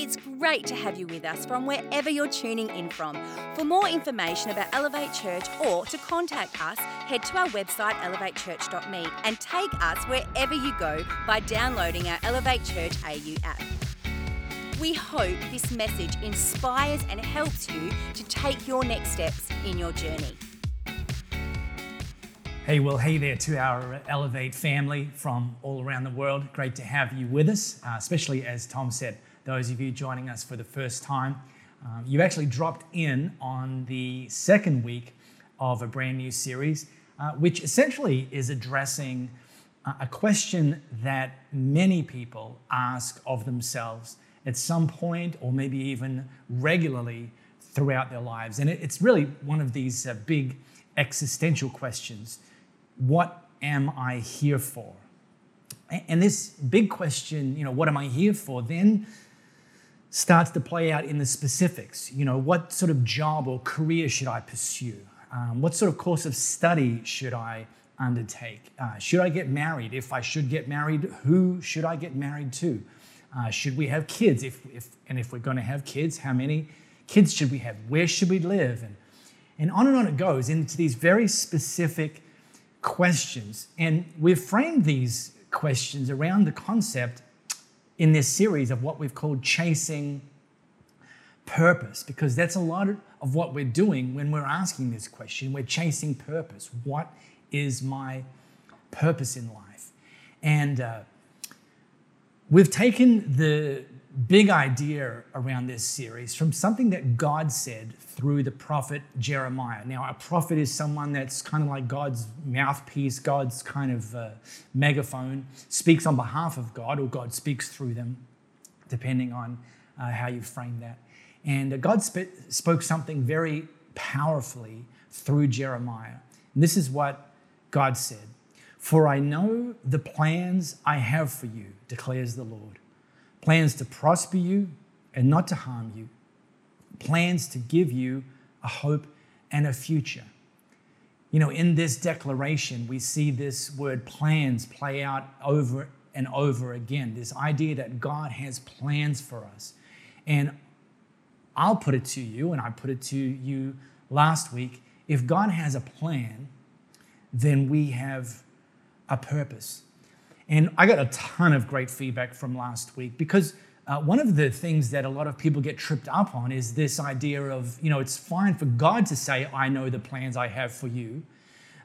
It's great to have you with us from wherever you're tuning in from. For more information about Elevate Church or to contact us, head to our website elevatechurch.me and take us wherever you go by downloading our Elevate Church AU app. We hope this message inspires and helps you to take your next steps in your journey. Hey, well, hey there to our Elevate family from all around the world. Great to have you with us, uh, especially as Tom said, those of you joining us for the first time. Um, you actually dropped in on the second week of a brand new series, uh, which essentially is addressing uh, a question that many people ask of themselves at some point, or maybe even regularly throughout their lives. And it's really one of these uh, big existential questions What am I here for? And this big question, you know, what am I here for, then starts to play out in the specifics. You know, what sort of job or career should I pursue? Um, what sort of course of study should I undertake? Uh, should I get married? If I should get married, who should I get married to? Uh, should we have kids? If, if, and if we're going to have kids, how many kids should we have? Where should we live? And, and on and on it goes into these very specific questions. And we've framed these questions around the concept in this series of what we've called chasing purpose, because that's a lot of what we're doing when we're asking this question. We're chasing purpose. What is my purpose in life? And uh, we've taken the big idea around this series from something that God said through the prophet Jeremiah. Now, a prophet is someone that's kind of like God's mouthpiece, God's kind of uh, megaphone, speaks on behalf of God, or God speaks through them, depending on uh, how you frame that. And uh, God sp- spoke something very powerfully through Jeremiah. And this is what God said For I know the plans I have for you, declares the Lord plans to prosper you and not to harm you, plans to give you a hope and a future. You know, in this declaration, we see this word plans play out over and over again. This idea that God has plans for us. And I'll put it to you, and I put it to you last week if God has a plan, then we have a purpose. And I got a ton of great feedback from last week because uh, one of the things that a lot of people get tripped up on is this idea of, you know, it's fine for God to say, I know the plans I have for you.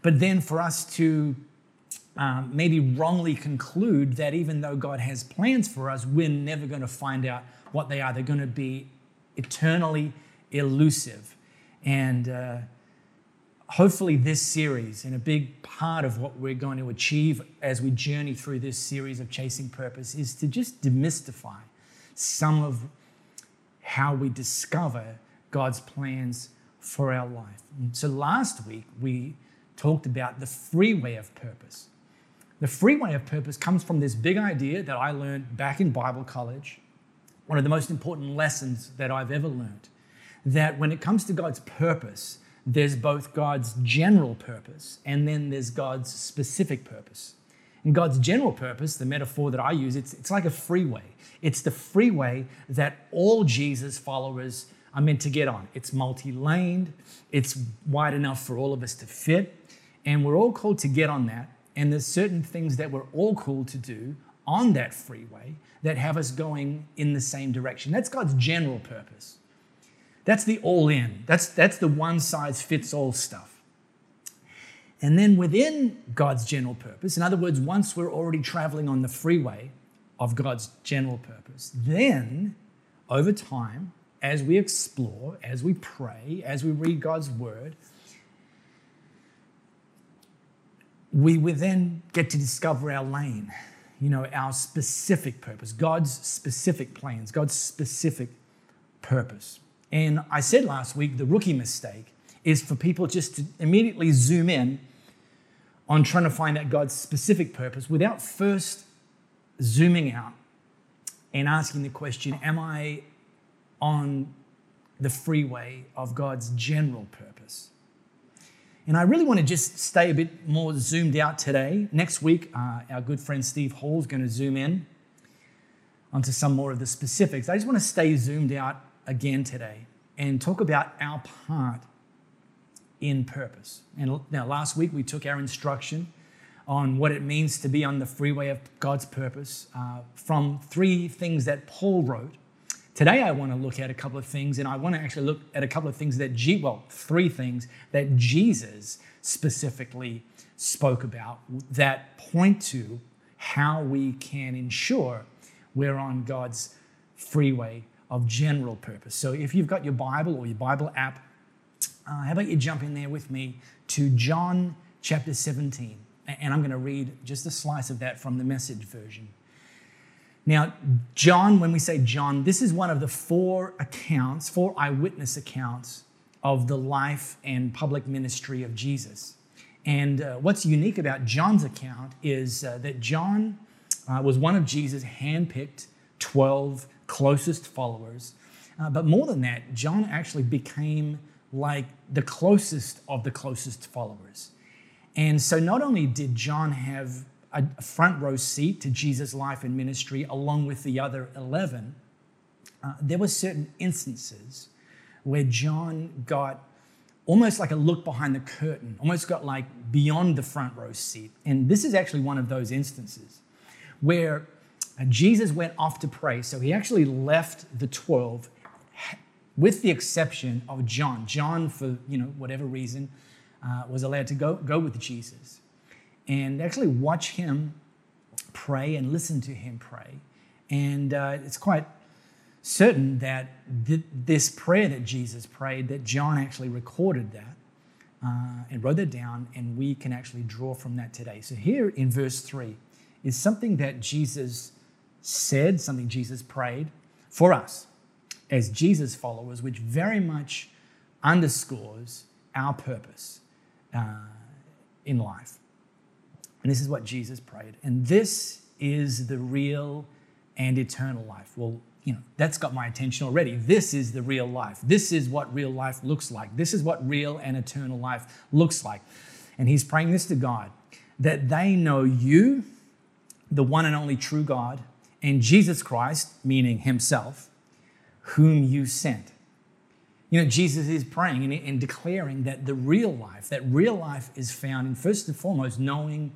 But then for us to um, maybe wrongly conclude that even though God has plans for us, we're never going to find out what they are. They're going to be eternally elusive. And uh, hopefully, this series and a big part of what we're going to achieve as we journey through this series of Chasing Purpose is to just demystify some of how we discover God's plans for our life. And so, last week, we talked about the freeway of purpose. The freeway of purpose comes from this big idea that I learned back in Bible college, one of the most important lessons that I've ever learned. That when it comes to God's purpose, there's both God's general purpose and then there's God's specific purpose. And God's general purpose, the metaphor that I use, it's, it's like a freeway. It's the freeway that all Jesus followers are meant to get on. It's multi laned, it's wide enough for all of us to fit, and we're all called to get on that. And there's certain things that we're all called to do on that freeway that have us going in the same direction. That's God's general purpose. That's the all in. That's, that's the one size fits all stuff. And then within God's general purpose, in other words, once we're already traveling on the freeway of God's general purpose, then over time, as we explore, as we pray, as we read God's word, we will then get to discover our lane, you know, our specific purpose, God's specific plans, God's specific purpose. And I said last week the rookie mistake is for people just to immediately zoom in on trying to find out God's specific purpose without first zooming out and asking the question Am I on the freeway of God's general purpose? And I really want to just stay a bit more zoomed out today. Next week, uh, our good friend Steve Hall is going to zoom in onto some more of the specifics, I just want to stay zoomed out again today and talk about our part in purpose. And now, last week we took our instruction on what it means to be on the freeway of God's purpose uh, from three things that Paul wrote. Today, I want to look at a couple of things, and I want to actually look at a couple of things that, G- well, three things that Jesus specifically spoke about that point to how we can ensure we're on God's freeway of general purpose. So if you've got your Bible or your Bible app, uh, how about you jump in there with me to John chapter 17? And I'm going to read just a slice of that from the message version. Now, John, when we say John, this is one of the four accounts, four eyewitness accounts of the life and public ministry of Jesus. And uh, what's unique about John's account is uh, that John uh, was one of Jesus' handpicked 12 closest followers. Uh, but more than that, John actually became like the closest of the closest followers. And so not only did John have a front row seat to Jesus' life and ministry along with the other 11, uh, there were certain instances where John got almost like a look behind the curtain, almost got like beyond the front row seat. And this is actually one of those instances where Jesus went off to pray. So he actually left the 12 with the exception of John. John, for you know whatever reason, uh, was allowed to go, go with Jesus and actually watch him pray and listen to him pray. And uh, it's quite certain that th- this prayer that Jesus prayed, that John actually recorded that uh, and wrote that down, and we can actually draw from that today. So here in verse 3 is something that Jesus said, something Jesus prayed for us as Jesus followers, which very much underscores our purpose uh, in life. And this is what Jesus prayed. And this is the real and eternal life. Well, you know, that's got my attention already. This is the real life. This is what real life looks like. This is what real and eternal life looks like. And he's praying this to God that they know you, the one and only true God, and Jesus Christ, meaning himself, whom you sent. You know, Jesus is praying and, declaring that the real life, that real life is found in first and foremost knowing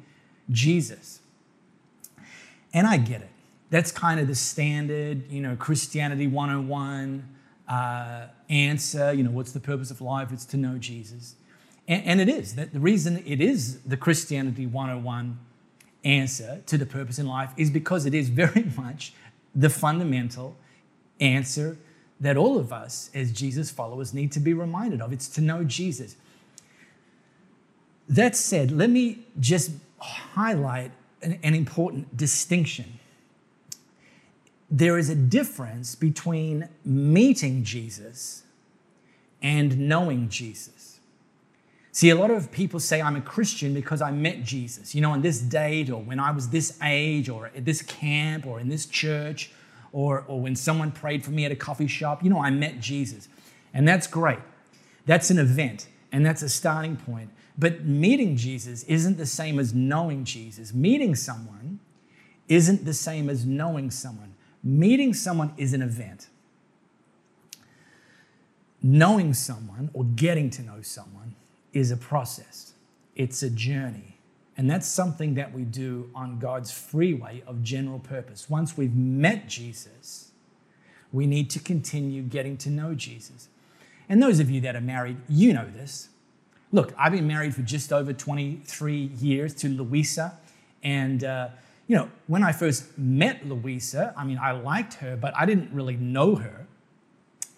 Jesus. And I get it. That's kind of the standard, you know, Christianity 101 uh, answer. You know, what's the purpose of life? It's to know Jesus. And, and it is. That the reason it is the Christianity 101 answer to the purpose in life is because it is very much the fundamental answer that all of us as Jesus followers need to be reminded of. It's to know Jesus. That said, let me just highlight an, an important distinction. There is a difference between meeting Jesus and knowing Jesus. See, a lot of people say I'm a Christian because I met Jesus, you know, on this date or when I was this age or at this camp or in this church or, or when someone prayed for me at a coffee shop. You know, I met Jesus. And that's great. That's an event and that's a starting point. But meeting Jesus isn't the same as knowing Jesus. Meeting someone isn't the same as knowing someone. Meeting someone is an event. Knowing someone or getting to know someone is a process, it's a journey. And that's something that we do on God's freeway of general purpose. Once we've met Jesus, we need to continue getting to know Jesus. And those of you that are married, you know this. Look, I've been married for just over 23 years to Louisa. And, uh, you know, when I first met Louisa, I mean, I liked her, but I didn't really know her.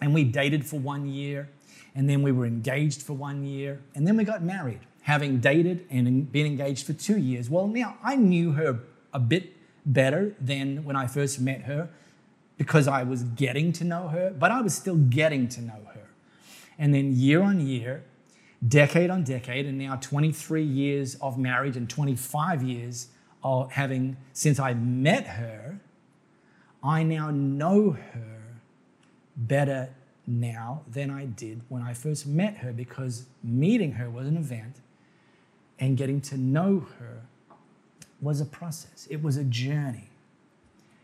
And we dated for one year, and then we were engaged for one year, and then we got married, having dated and been engaged for two years. Well, now I knew her a bit better than when I first met her because I was getting to know her, but I was still getting to know her. And then year on year, decade on decade, and now 23 years of marriage and 25 years of having, since I met her, I now know her better now than I did when I first met her because meeting her was an event and getting to know her was a process, it was a journey.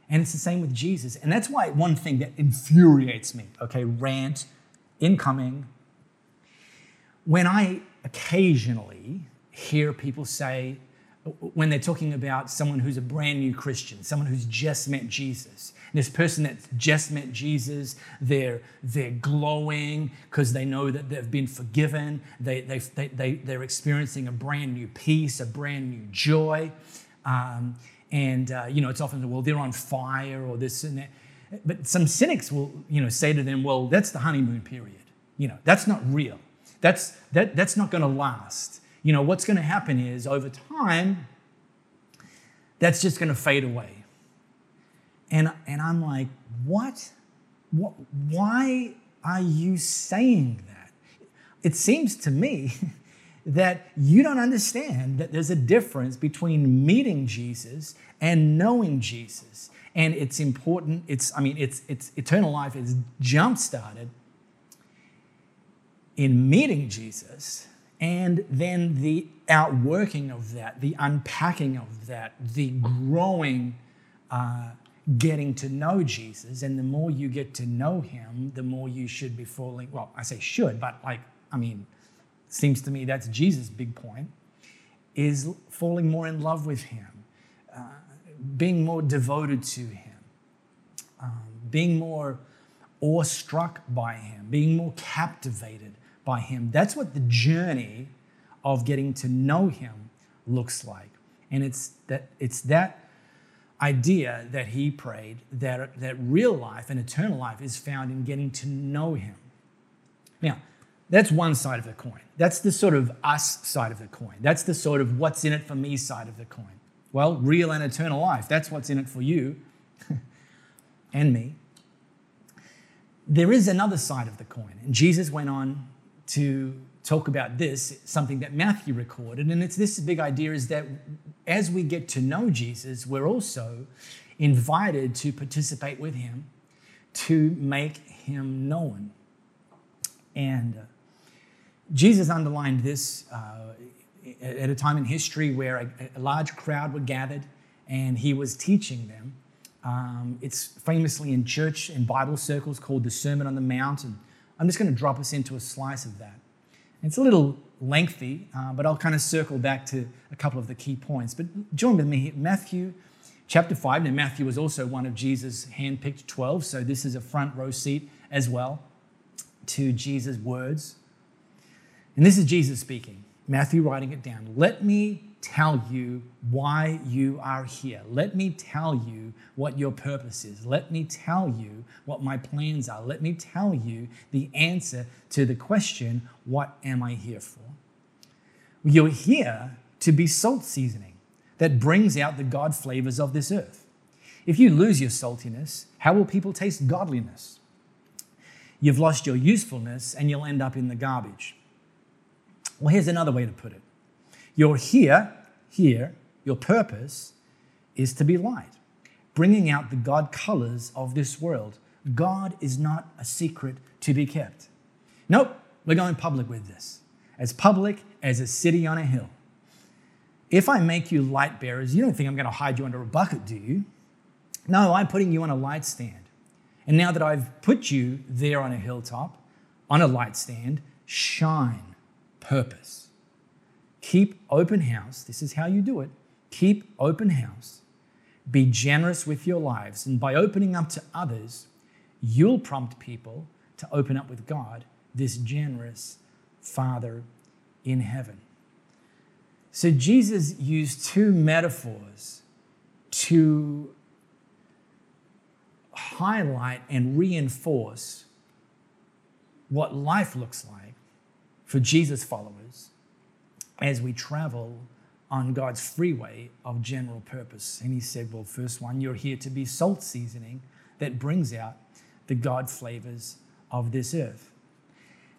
And it's the same with Jesus. And that's why one thing that infuriates me, okay, rant, incoming, when I occasionally hear people say, when they're talking about someone who's a brand new Christian, someone who's just met Jesus, this person that's just met Jesus, they're, they're glowing because they know that they've been forgiven, they, they, they, they, they're experiencing a brand new peace, a brand new joy. Um, and, uh, you know, it's often, well, they're on fire or this and that. But some cynics will, you know, say to them, well, that's the honeymoon period. You know, that's not real. That's, that, that's not going to last. You know, what's going to happen is over time, that's just going to fade away. And, and I'm like, what? what? Why are you saying that? It seems to me that you don't understand that there's a difference between meeting Jesus and knowing Jesus. And it's important, it's, I mean, it's, it's eternal life is jump started in meeting Jesus and then the outworking of that, the unpacking of that, the growing, uh, getting to know Jesus. And the more you get to know him, the more you should be falling. Well, I say should, but like, I mean, seems to me that's Jesus' big point, is falling more in love with Him, uh, being more devoted to Him, um, being more awestruck by Him, being more captivated by Him. That's what the journey of getting to know Him looks like. And it's that, it's that idea that he prayed that, that real life and eternal life is found in getting to know Him. Now, that's one side of the coin. That's the sort of us side of the coin. That's the sort of what's in it for me side of the coin. Well, real and eternal life, that's what's in it for you and me. There is another side of the coin. And Jesus went on to talk about this, something that Matthew recorded. And it's this big idea is that as we get to know Jesus, we're also invited to participate with him to make him known. And uh, Jesus underlined this uh, at a time in history where a, a, large crowd were gathered and he was teaching them. Um, it's famously in church and Bible circles called the Sermon on the Mount. And I'm just going to drop us into a slice of that. It's a little lengthy, uh, but I'll kind of circle back to a couple of the key points. But join with me. Matthew chapter 5. Now, Matthew was also one of Jesus' handpicked 12, so this is a front row seat as well to Jesus' words. And this is Jesus speaking, Matthew writing it down. Let me tell you why you are here. Let me tell you what your purpose is. Let me tell you what my plans are. Let me tell you the answer to the question, What am I here for? You're here to be salt seasoning that brings out the God flavors of this earth. If you lose your saltiness, how will people taste godliness? You've lost your usefulness and you'll end up in the garbage. Well, here's another way to put it. You're here, here, your purpose is to be light, bringing out the God colors of this world. God is not a secret to be kept. Nope, we're going public with this. As public as a city on a hill. If I make you light bearers, you don't think I'm going to hide you under a bucket, do you? No, I'm putting you on a light stand. And now that I've put you there on a hilltop, on a light stand, shine purpose. Keep open house. This is how you do it. Keep open house. Be generous with your lives. And by opening up to others, you'll prompt people to open up with God, this generous Father in heaven. So Jesus used two metaphors to highlight and reinforce what life looks like for Jesus followers as we travel on God's freeway of general purpose. And he said, Well, first one, you're here to be salt seasoning that brings out the God flavors of this earth.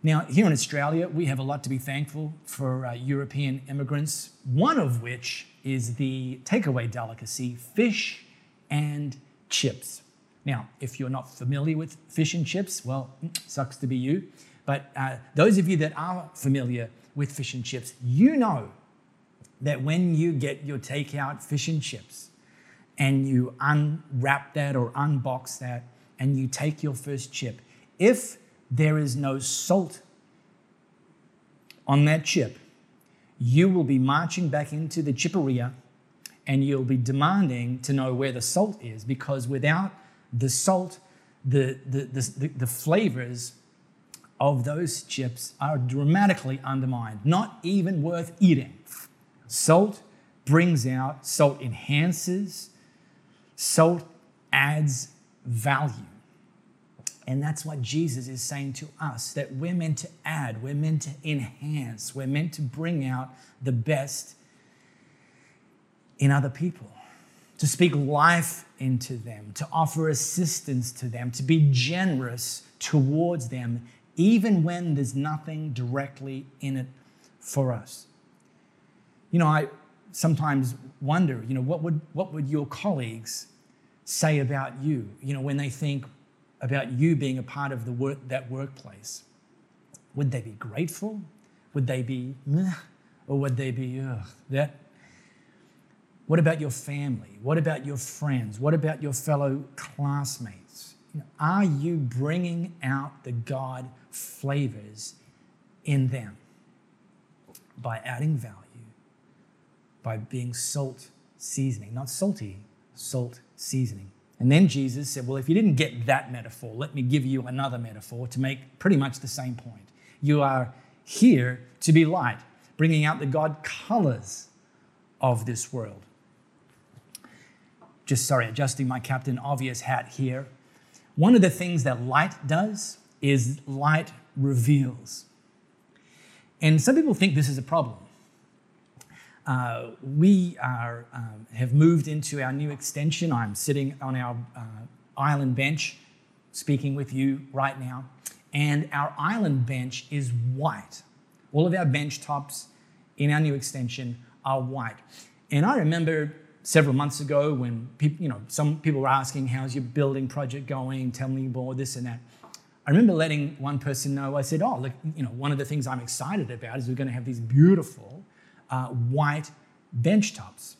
Now, here in Australia, we have a lot to be thankful for uh, European immigrants, one of which is the takeaway delicacy fish and chips. Now, if you're not familiar with fish and chips, well, sucks to be you. But uh, those of you that are familiar with fish and chips, you know that when you get your takeout fish and chips, and you unwrap that or unbox that and you take your first chip, if there is no salt on that chip, you will be marching back into the chipperia and you'll be demanding to know where the salt is because without the salt, the, the, the, the, flavors of those chips are dramatically undermined, not even worth eating. Salt brings out, salt enhances, salt adds value. And that's what Jesus is saying to us that we're meant to add, we're meant to enhance, we're meant to bring out the best in other people, to speak life into them, to offer assistance to them, to be generous towards them, even when there's nothing directly in it for us. You know, I sometimes wonder, you know, what would, what would your colleagues say about you, you know, when they think about you being a part of the work, that workplace? Would they be grateful? Would they be, or would they be, ugh, that what about your family? What about your friends? What about your fellow classmates? You know, are you bringing out the God flavors in them by adding value, by being salt seasoning, not salty, salt seasoning? And then Jesus said, Well, if you didn't get that metaphor, let me give you another metaphor to make pretty much the same point. You are here to be light, bringing out the God colors of this world just sorry, adjusting my Captain Obvious hat here. One of the things that light does is light reveals. And some people think this is a problem. Uh, we are, um, have moved into our new extension. I'm sitting on our uh, island bench speaking with you right now. And our island bench is white. All of our bench tops in our new extension are white. And I remember several months ago when people, you know, some people were asking, how's your building project going? Tell me more, this and that. I remember letting one person know, I said, oh, look, you know, one of the things I'm excited about is we're going to have these beautiful uh, white bench tops.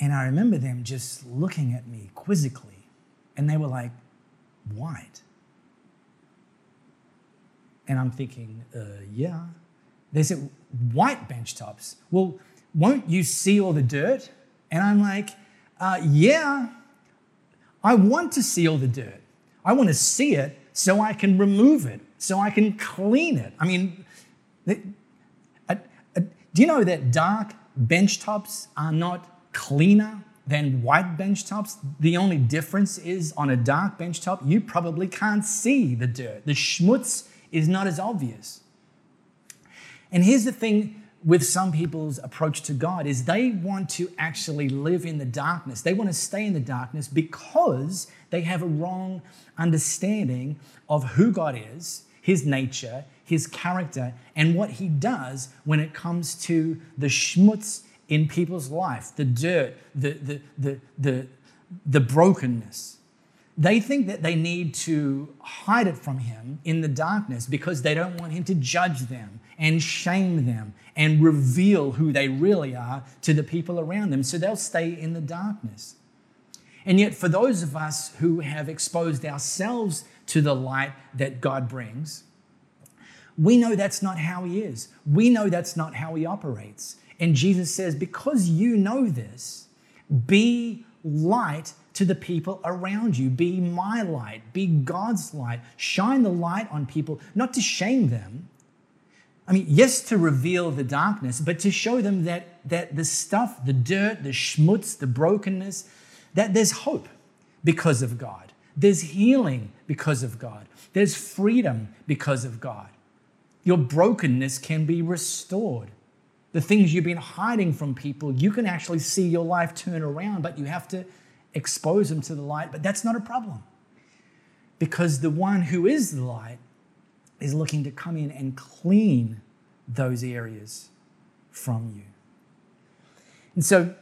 And I remember them just looking at me quizzically, and they were like, white. And I'm thinking, uh, yeah. They said, white bench tops. Well, won't you see all the dirt? And I'm like, uh, Yeah, I want to see all the dirt. I want to see it so I can remove it, so I can clean it. I mean, do you know that dark bench tops are not cleaner than white bench tops? The only difference is on a dark bench top, you probably can't see the dirt. The schmutz is not as obvious. And here's the thing with some people's approach to God is they want to actually live in the darkness. They want to stay in the darkness because they have a wrong understanding of who God is, his nature, his character, and what he does when it comes to the schmutz in people's life, the dirt, the, the, the, the, the brokenness. They think that they need to hide it from him in the darkness because they don't want him to judge them and shame them and reveal who they really are to the people around them. So they'll stay in the darkness. And yet, for those of us who have exposed ourselves to the light that God brings, we know that's not how He is. We know that's not how He operates. And Jesus says, because you know this, be light to the people around you. Be my light, be God's light. Shine the light on people, not to shame them, I mean, yes, to reveal the darkness, but to show them that, that the stuff, the dirt, the schmutz, the brokenness, that there's hope because of God. There's healing because of God. There's freedom because of God. Your brokenness can be restored. The things you've been hiding from people, you can actually see your life turn around, but you have to expose them to the light. But that's not a problem because the one who is the light is looking to come in and clean those areas from you. And so,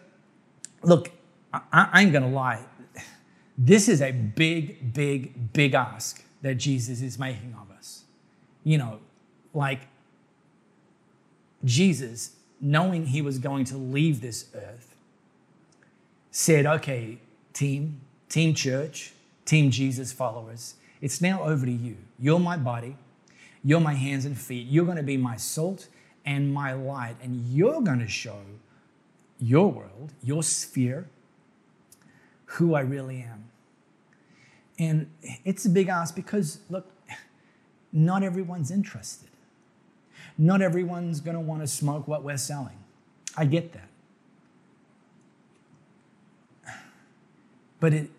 look, I, ain't going to lie. This is a big, big, big ask that Jesus is making of us. You know, like Jesus, knowing he was going to leave this earth, said, okay, team, team church, team Jesus followers, it's now over to you. You're my body, you're my hands and feet, you're going to be my salt and my light, and you're going to show your world, your sphere, who I really am. And it's a big ask because, look, not everyone's interested. Not everyone's going to want to smoke what we're selling. I get that. But, it,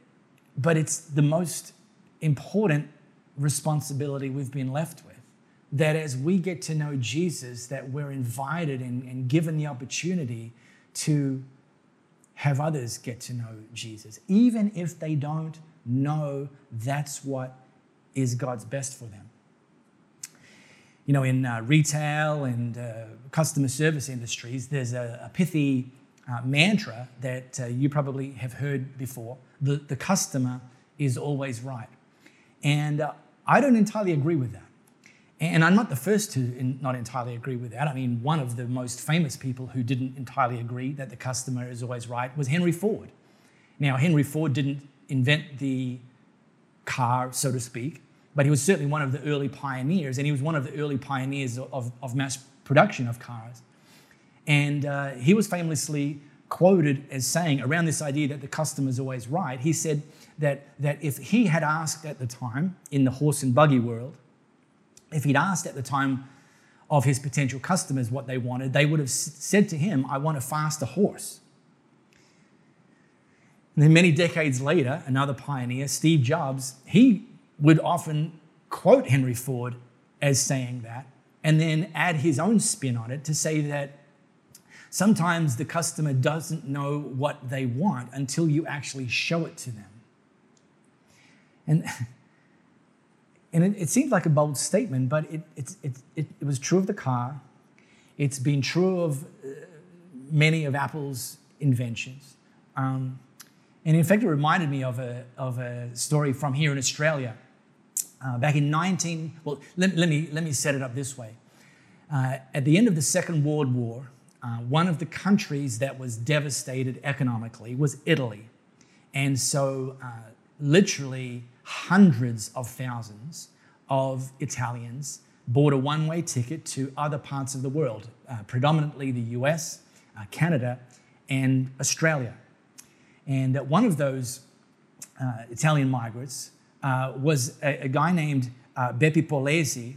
but it's the most important responsibility we've been left with. That as we get to know Jesus, that we're invited and, and given the opportunity to have others get to know Jesus, even if they don't know that's what is God's best for them. You know, in uh, retail and uh, customer service industries, there's a, a pithy uh, mantra that uh, you probably have heard before the, the customer is always right. And uh, I don't entirely agree with that. And I'm not the first to not entirely agree with that. I mean, one of the most famous people who didn't entirely agree that the customer is always right was Henry Ford. Now, Henry Ford didn't invent the car, so to speak, but he was certainly one of the early pioneers, and he was one of the early pioneers of, of mass production of cars. And uh, he was famously quoted as saying around this idea that the customer is always right. He said that, that if he had asked at the time in the horse and buggy world, if he'd asked at the time of his potential customers what they wanted, they would have said to him, I want a faster horse. And then many decades later, another pioneer, Steve Jobs, he would often quote Henry Ford as saying that and then add his own spin on it to say that sometimes the customer doesn't know what they want until you actually show it to them. And And it, it seemed like a bold statement, but it, it, it, it, was true of the car. It's been true of uh, many of Apple's inventions. Um, and in fact, it reminded me of a, of a story from here in Australia. Uh, back in 19, well, let, let, me, let me set it up this way. Uh, at the end of the Second World War, uh, one of the countries that was devastated economically was Italy. And so, uh, literally, hundreds of thousands of Italians bought a one way ticket to other parts of the world, uh, predominantly the US, uh, Canada, and Australia. And uh, one of those uh, Italian migrants uh, was a, a, guy named uh, Beppi Polese.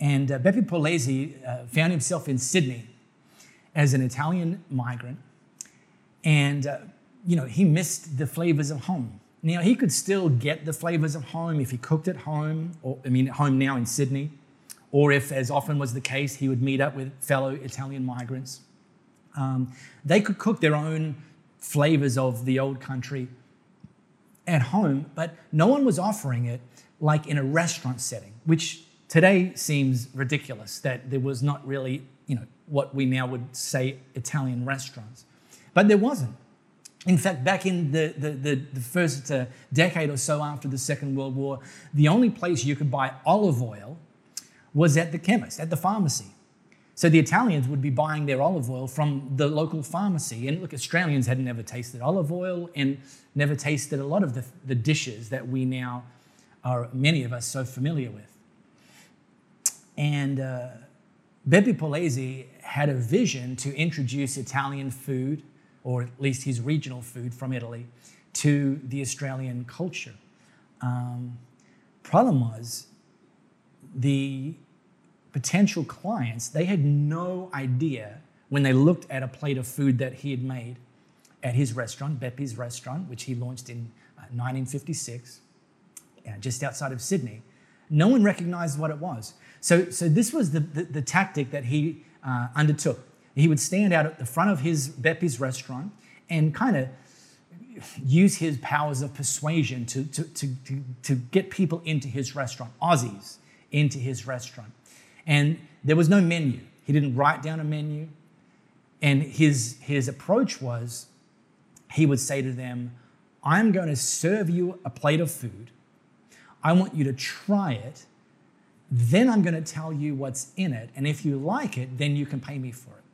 And Beppi Polese found himself in Sydney as an Italian migrant. And, you know, he missed the flavors of home. Now, he could still get the flavors of home if he cooked at home, or I mean, at home now in Sydney, or if, as often was the case, he would meet up with fellow Italian migrants. Um, they could cook their own flavors of the old country at home, but no one was offering it like in a restaurant setting, which today seems ridiculous that there was not really, you know, what we now would say Italian restaurants. But there wasn't. In fact, back in the, the, the, the first uh, decade or so after the Second World War, the only place you could buy olive oil was at the chemist, at the pharmacy. So the Italians would be buying their olive oil from the local pharmacy. And look, Australians had never tasted olive oil and never tasted a lot of the, the dishes that we now are, many of us, so familiar with. And uh, Beppi Polese had a vision to introduce Italian food or at least his regional food from Italy, to the Australian culture. Um, problem was the potential clients, they had no idea when they looked at a plate of food that he had made at his restaurant, Beppi's restaurant, which he launched in uh, 1956, uh, just outside of Sydney. No one recognized what it was. So, so this was the, the, the tactic that he uh, undertook. He would stand out at the front of his Beppi's restaurant and kind of use his powers of persuasion to, to, to, to, to get people into his restaurant, Aussies, into his restaurant. And there was no menu. He didn't write down a menu. And his, his approach was he would say to them, I'm going to serve you a plate of food. I want you to try it. Then I'm going to tell you what's in it. And if you like it, then you can pay me for it.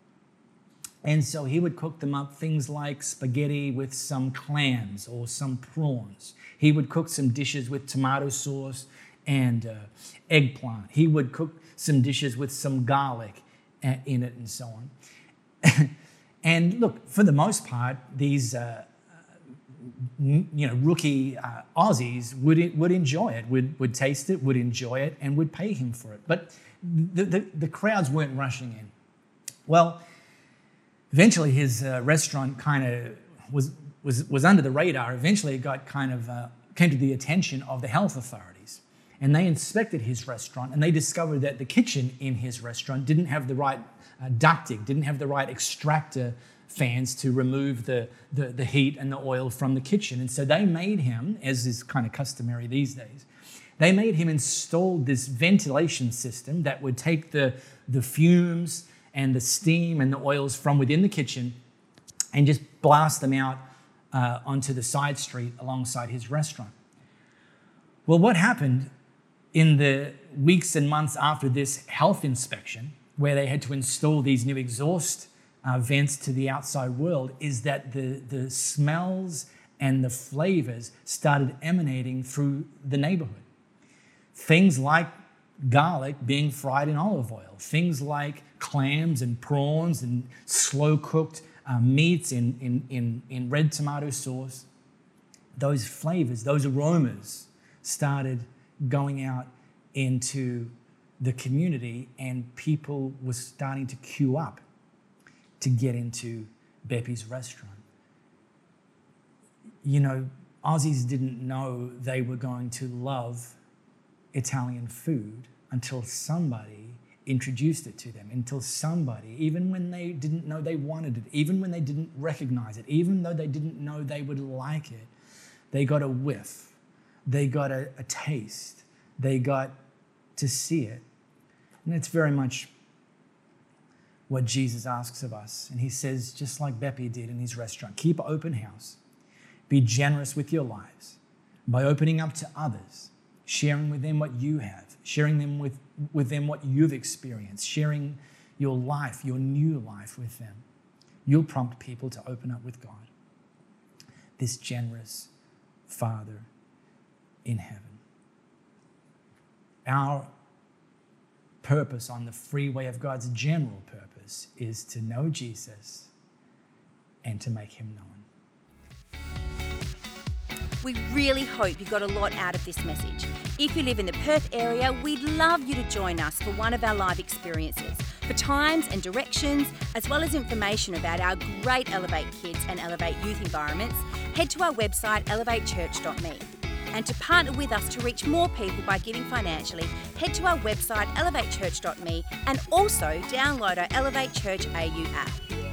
And so he would cook them up things like spaghetti with some clams or some prawns. He would cook some dishes with tomato sauce and uh, eggplant. He would cook some dishes with some garlic uh, in it and so on. and look, for the most part, these uh, you know rookie uh, Aussies would would enjoy it, would would taste it, would enjoy it, and would pay him for it. But the, the, the crowds weren't rushing in. Well, eventually his uh, restaurant kind of was was was under the radar. Eventually, it got kind of uh, came to the attention of the health authorities, and they inspected his restaurant, and they discovered that the kitchen in his restaurant didn't have the right uh, ducting, didn't have the right extractor fans to remove the, the, the heat and the oil from the kitchen. And so they made him, as is kind of customary these days, they made him install this ventilation system that would take the, the fumes and the steam and the oils from within the kitchen and just blast them out uh, onto the side street alongside his restaurant. Well, what happened in the weeks and months after this health inspection, where they had to install these new exhaust uh, vents to the outside world is that the, the smells and the flavors started emanating through the neighborhood. Things like garlic being fried in olive oil, things like clams and prawns and slow cooked uh, meats in, in, in, in red tomato sauce. Those flavors, those aromas started going out into the community, and people were starting to queue up to get into Beppi's restaurant. You know, Aussies didn't know they were going to love Italian food until somebody introduced it to them, until somebody, even when they didn't know they wanted it, even when they didn't recognize it, even though they didn't know they would like it, they got a whiff, they got a, a taste, they got to see it. And it's very much what Jesus asks of us. And he says, just like Beppi did in his restaurant, keep open house, be generous with your lives by opening up to others, sharing with them what you have, sharing them with, with them what you've experienced, sharing your life, your new life with them. You'll prompt people to open up with God. This generous Father in heaven. Our purpose on the freeway of God's general purpose is to know Jesus and to make him known. We really hope you got a lot out of this message. If you live in the Perth area, we'd love you to join us for one of our live experiences. For times and directions, as well as information about our great Elevate Kids and Elevate Youth environments, head to our website elevatechurch.me and to partner with us to reach more people by giving financially, head to our website elevatechurch.me and also download our Elevate Church AU app.